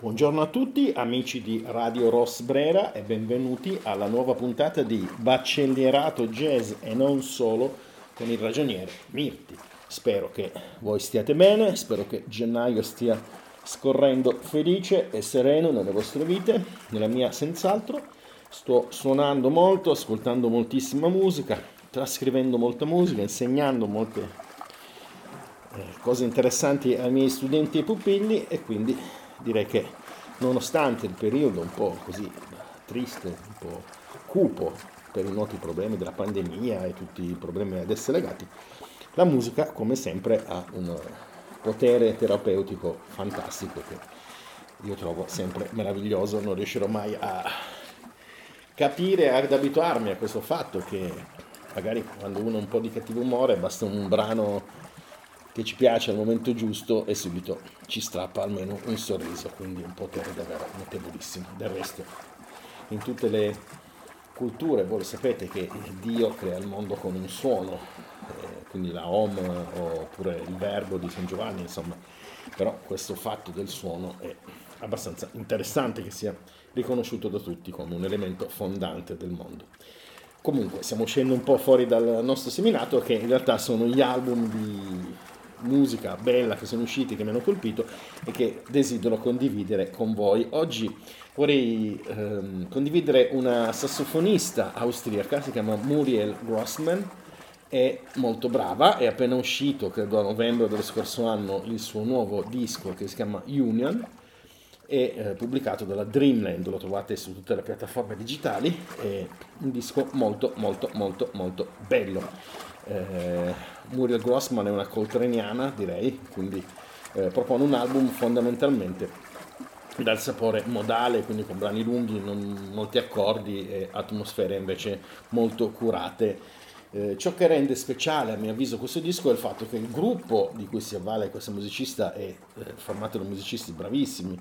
Buongiorno a tutti amici di Radio Ross Brera e benvenuti alla nuova puntata di Baccellierato Jazz e non solo con il ragioniere Mirti. Spero che voi stiate bene, spero che gennaio stia scorrendo felice e sereno nelle vostre vite, nella mia senz'altro. Sto suonando molto, ascoltando moltissima musica, trascrivendo molta musica, insegnando molte eh, cose interessanti ai miei studenti e pupilli e quindi direi che nonostante il periodo un po' così triste, un po' cupo per i noti problemi della pandemia e tutti i problemi ad esse legati, la musica come sempre ha un potere terapeutico fantastico che io trovo sempre meraviglioso, non riuscirò mai a capire, ad abituarmi a questo fatto che magari quando uno ha un po' di cattivo umore basta un brano che ci piace al momento giusto e subito ci strappa almeno un sorriso, quindi un potere davvero notevolissimo. Del resto, in tutte le culture, voi sapete che Dio crea il mondo con un suono, eh, quindi la Om oppure il verbo di San Giovanni, insomma, però questo fatto del suono è abbastanza interessante che sia riconosciuto da tutti come un elemento fondante del mondo. Comunque, stiamo uscendo un po' fuori dal nostro seminato che in realtà sono gli album di musica bella che sono usciti, che mi hanno colpito e che desidero condividere con voi. Oggi vorrei ehm, condividere una sassofonista austriaca, si chiama Muriel Grossman, è molto brava, è appena uscito, credo a novembre dello scorso anno, il suo nuovo disco che si chiama Union, è eh, pubblicato dalla Dreamland, lo trovate su tutte le piattaforme digitali, è un disco molto molto molto molto bello. Eh, Muriel Grossman è una coltraniana, direi, quindi eh, propone un album fondamentalmente dal sapore modale, quindi con brani lunghi, non molti accordi e atmosfere invece molto curate. Eh, ciò che rende speciale a mio avviso questo disco è il fatto che il gruppo di cui si avvale questa musicista è eh, formato da musicisti bravissimi,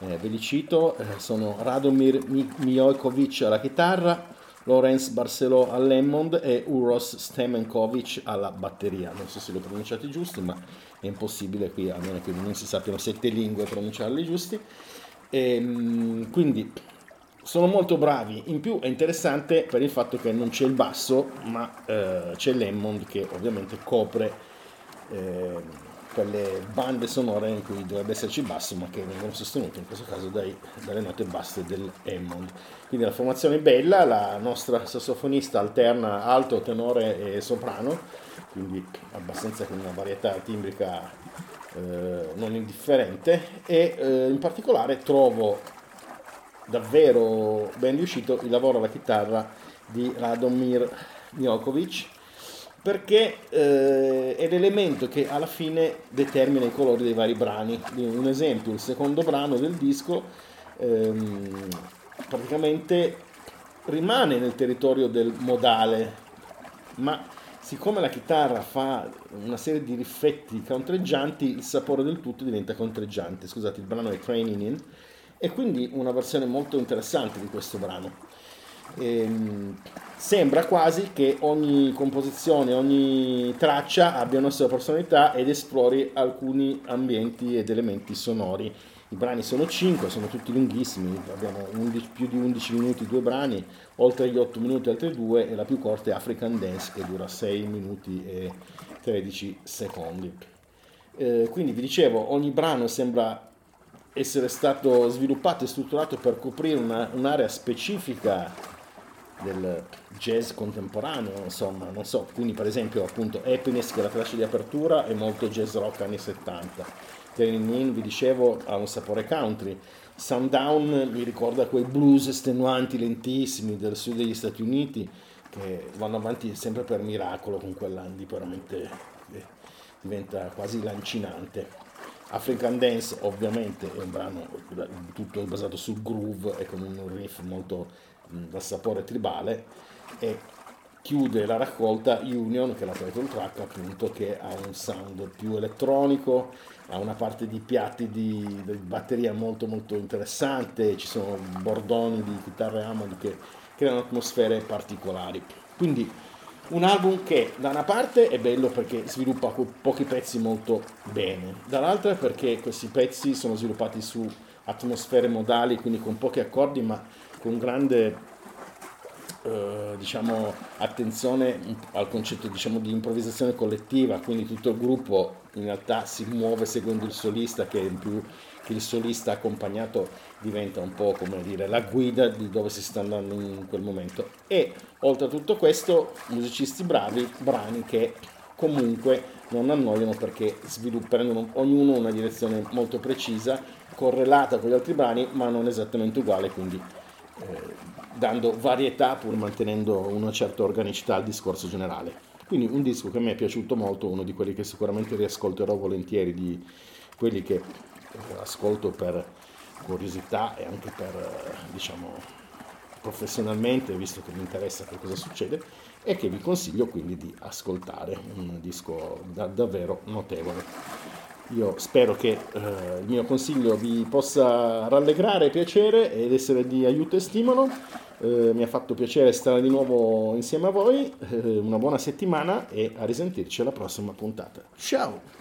eh, ve li cito, eh, sono Radomir Mijojkovic alla chitarra, Lorenz Barcelò all'Emmond e Uros Stemenkovic alla batteria. Non so se li ho pronunciati giusti, ma è impossibile qui, a meno che non si sappiano sette lingue, pronunciarli giusti. E, ehm, quindi sono molto bravi. In più è interessante per il fatto che non c'è il basso, ma eh, c'è l'Emmond che ovviamente copre eh, quelle bande sonore in cui dovrebbe esserci il basso ma che vengono sostenute in questo caso dai, dalle note basse del Hammond. Quindi la formazione è bella, la nostra sassofonista alterna alto, tenore e soprano, quindi abbastanza con una varietà timbrica eh, non indifferente e eh, in particolare trovo davvero ben riuscito il lavoro alla chitarra di Radomir Miokovic perché eh, è l'elemento che alla fine determina i colori dei vari brani. Un esempio, il secondo brano del disco ehm, praticamente rimane nel territorio del modale, ma siccome la chitarra fa una serie di rifletti contreggianti, il sapore del tutto diventa contreggiante. Scusate, il brano è Training In, e quindi una versione molto interessante di questo brano. Ehm, sembra quasi che ogni composizione, ogni traccia abbia una sua personalità ed esplori alcuni ambienti ed elementi sonori. I brani sono 5, sono tutti lunghissimi, abbiamo 11, più di 11 minuti due brani, oltre gli 8 minuti altri due e la più corta è African Dance che dura 6 minuti e 13 secondi. Eh, quindi vi dicevo, ogni brano sembra essere stato sviluppato e strutturato per coprire una, un'area specifica del jazz contemporaneo, insomma, non so, quindi per esempio appunto Happiness che è la traccia di apertura è molto jazz rock anni 70, Turning In vi dicevo ha un sapore country, Sundown mi ricorda quei blues estenuanti lentissimi del sud degli Stati Uniti che vanno avanti sempre per miracolo con quell'andi veramente eh, diventa quasi lancinante. African Dance ovviamente è un brano tutto basato sul groove e con un riff molto dal sapore tribale e chiude la raccolta Union, che è la title track appunto, che ha un sound più elettronico, ha una parte di piatti di, di batteria molto molto interessante, ci sono bordoni di chitarre Hammond che creano atmosfere particolari. Quindi un album che da una parte è bello perché sviluppa pochi pezzi molto bene, dall'altra perché questi pezzi sono sviluppati su atmosfere modali, quindi con pochi accordi ma con grande eh, diciamo, attenzione al concetto diciamo, di improvvisazione collettiva, quindi tutto il gruppo in realtà si muove seguendo il solista che in più il solista accompagnato diventa un po' come dire la guida di dove si sta andando in quel momento e oltre a tutto questo musicisti bravi, brani che comunque non annoiano perché sviluppano ognuno una direzione molto precisa, correlata con gli altri brani ma non esattamente uguale, quindi eh, dando varietà pur mantenendo una certa organicità al discorso generale. Quindi un disco che a me è piaciuto molto, uno di quelli che sicuramente riascolterò volentieri, di quelli che ascolto per curiosità e anche per, diciamo, professionalmente, visto che mi interessa che cosa succede, e che vi consiglio quindi di ascoltare, un disco da, davvero notevole. Io spero che eh, il mio consiglio vi possa rallegrare, piacere ed essere di aiuto e stimolo. Eh, mi ha fatto piacere stare di nuovo insieme a voi. Eh, una buona settimana e a risentirci alla prossima puntata. Ciao!